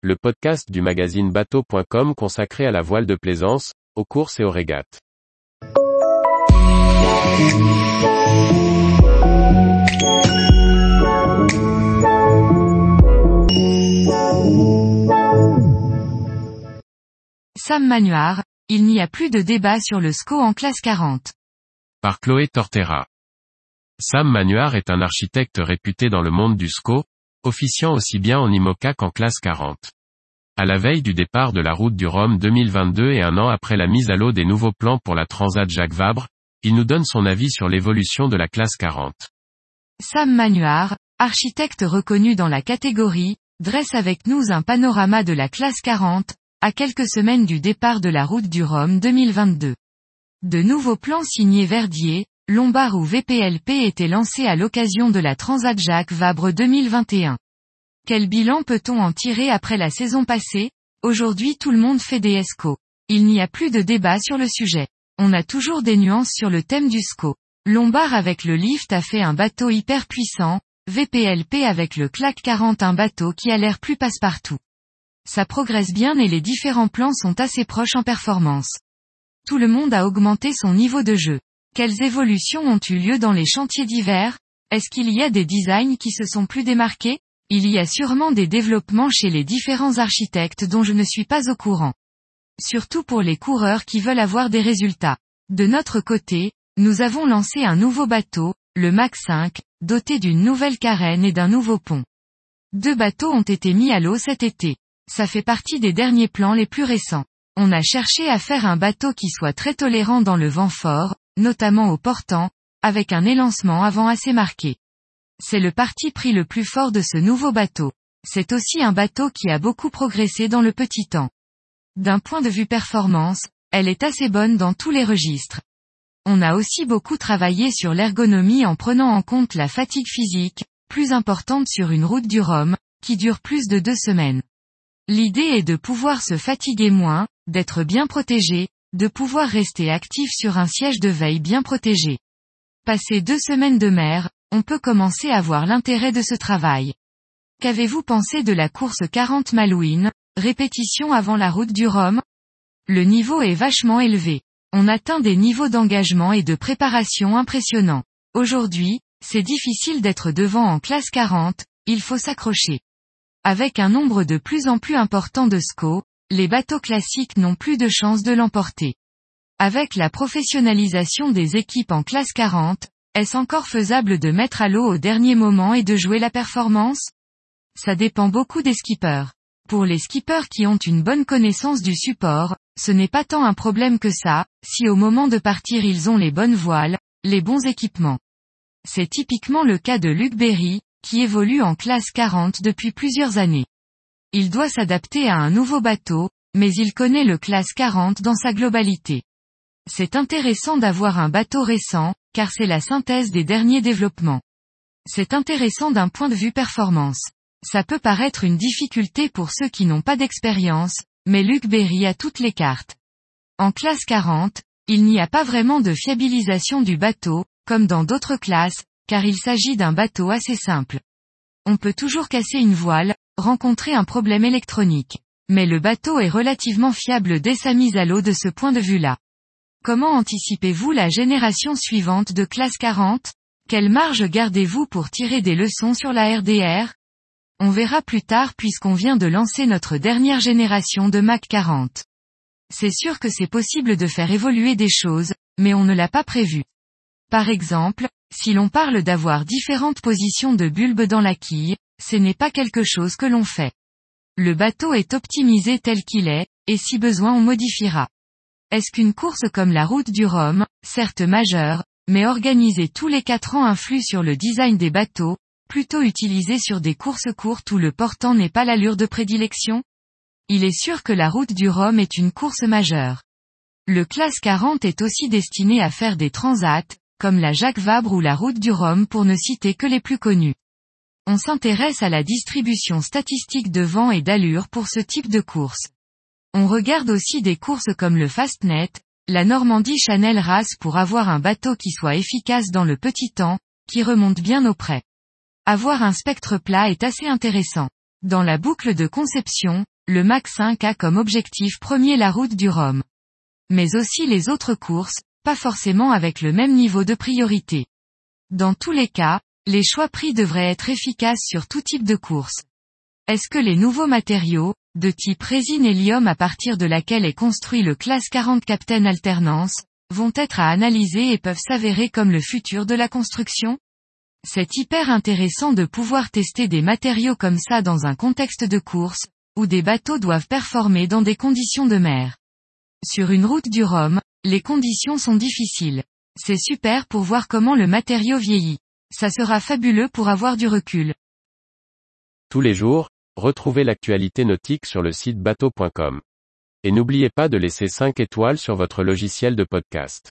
le podcast du magazine bateau.com consacré à la voile de plaisance, aux courses et aux régates. Sam Manuard, il n'y a plus de débat sur le SCO en classe 40. Par Chloé Tortera. Sam Manuard est un architecte réputé dans le monde du SCO, officiant aussi bien en IMOCA qu'en classe 40. À la veille du départ de la route du Rhum 2022 et un an après la mise à l'eau des nouveaux plans pour la Transat Jacques Vabre, il nous donne son avis sur l'évolution de la classe 40. Sam Manuard, architecte reconnu dans la catégorie, dresse avec nous un panorama de la classe 40, à quelques semaines du départ de la route du Rhum 2022. De nouveaux plans signés Verdier, Lombard ou VPLP étaient lancés à l'occasion de la Transat Jacques Vabre 2021. Quel bilan peut-on en tirer après la saison passée? Aujourd'hui tout le monde fait des ESCO. Il n'y a plus de débat sur le sujet. On a toujours des nuances sur le thème du SCO. Lombard avec le lift a fait un bateau hyper puissant, VPLP avec le CLAC 40 un bateau qui a l'air plus passe-partout. Ça progresse bien et les différents plans sont assez proches en performance. Tout le monde a augmenté son niveau de jeu. Quelles évolutions ont eu lieu dans les chantiers d'hiver? Est-ce qu'il y a des designs qui se sont plus démarqués? Il y a sûrement des développements chez les différents architectes dont je ne suis pas au courant. Surtout pour les coureurs qui veulent avoir des résultats. De notre côté, nous avons lancé un nouveau bateau, le Mac 5, doté d'une nouvelle carène et d'un nouveau pont. Deux bateaux ont été mis à l'eau cet été. Ça fait partie des derniers plans les plus récents. On a cherché à faire un bateau qui soit très tolérant dans le vent fort, notamment au portant, avec un élancement avant assez marqué. C'est le parti pris le plus fort de ce nouveau bateau. C'est aussi un bateau qui a beaucoup progressé dans le petit temps. D'un point de vue performance, elle est assez bonne dans tous les registres. On a aussi beaucoup travaillé sur l'ergonomie en prenant en compte la fatigue physique, plus importante sur une route du Rhum, qui dure plus de deux semaines. L'idée est de pouvoir se fatiguer moins, d'être bien protégé, de pouvoir rester actif sur un siège de veille bien protégé. Passé deux semaines de mer, on peut commencer à voir l'intérêt de ce travail. Qu'avez-vous pensé de la course 40 Malouine, répétition avant la route du Rhum? Le niveau est vachement élevé. On atteint des niveaux d'engagement et de préparation impressionnants. Aujourd'hui, c'est difficile d'être devant en classe 40, il faut s'accrocher. Avec un nombre de plus en plus important de SCO, les bateaux classiques n'ont plus de chance de l'emporter. Avec la professionnalisation des équipes en classe 40, est-ce encore faisable de mettre à l'eau au dernier moment et de jouer la performance? Ça dépend beaucoup des skippers. Pour les skippers qui ont une bonne connaissance du support, ce n'est pas tant un problème que ça, si au moment de partir ils ont les bonnes voiles, les bons équipements. C'est typiquement le cas de Luc Berry, qui évolue en classe 40 depuis plusieurs années. Il doit s'adapter à un nouveau bateau, mais il connaît le classe 40 dans sa globalité. C'est intéressant d'avoir un bateau récent, car c'est la synthèse des derniers développements. C'est intéressant d'un point de vue performance. Ça peut paraître une difficulté pour ceux qui n'ont pas d'expérience, mais Luc Berry a toutes les cartes. En classe 40, il n'y a pas vraiment de fiabilisation du bateau, comme dans d'autres classes, car il s'agit d'un bateau assez simple. On peut toujours casser une voile, rencontrer un problème électronique. Mais le bateau est relativement fiable dès sa mise à l'eau de ce point de vue-là. Comment anticipez-vous la génération suivante de classe 40 Quelle marge gardez-vous pour tirer des leçons sur la RDR On verra plus tard puisqu'on vient de lancer notre dernière génération de Mac 40. C'est sûr que c'est possible de faire évoluer des choses, mais on ne l'a pas prévu. Par exemple, si l'on parle d'avoir différentes positions de bulbes dans la quille, ce n'est pas quelque chose que l'on fait. Le bateau est optimisé tel qu'il est, et si besoin on modifiera. Est-ce qu'une course comme la route du Rhum, certes majeure, mais organisée tous les quatre ans influe sur le design des bateaux, plutôt utilisée sur des courses courtes où le portant n'est pas l'allure de prédilection? Il est sûr que la route du Rhum est une course majeure. Le classe 40 est aussi destiné à faire des transats, comme la Jacques Vabre ou la route du Rhum pour ne citer que les plus connus on s'intéresse à la distribution statistique de vent et d'allure pour ce type de course. On regarde aussi des courses comme le Fastnet, la Normandie Chanel Race pour avoir un bateau qui soit efficace dans le petit temps, qui remonte bien auprès. Avoir un spectre plat est assez intéressant. Dans la boucle de conception, le Mac 5 a comme objectif premier la route du Rhum. Mais aussi les autres courses, pas forcément avec le même niveau de priorité. Dans tous les cas, les choix pris devraient être efficaces sur tout type de course. Est-ce que les nouveaux matériaux, de type résine hélium à partir de laquelle est construit le classe 40 Captain Alternance, vont être à analyser et peuvent s'avérer comme le futur de la construction? C'est hyper intéressant de pouvoir tester des matériaux comme ça dans un contexte de course, où des bateaux doivent performer dans des conditions de mer. Sur une route du Rhum, les conditions sont difficiles. C'est super pour voir comment le matériau vieillit. Ça sera fabuleux pour avoir du recul. Tous les jours, retrouvez l'actualité nautique sur le site bateau.com. Et n'oubliez pas de laisser 5 étoiles sur votre logiciel de podcast.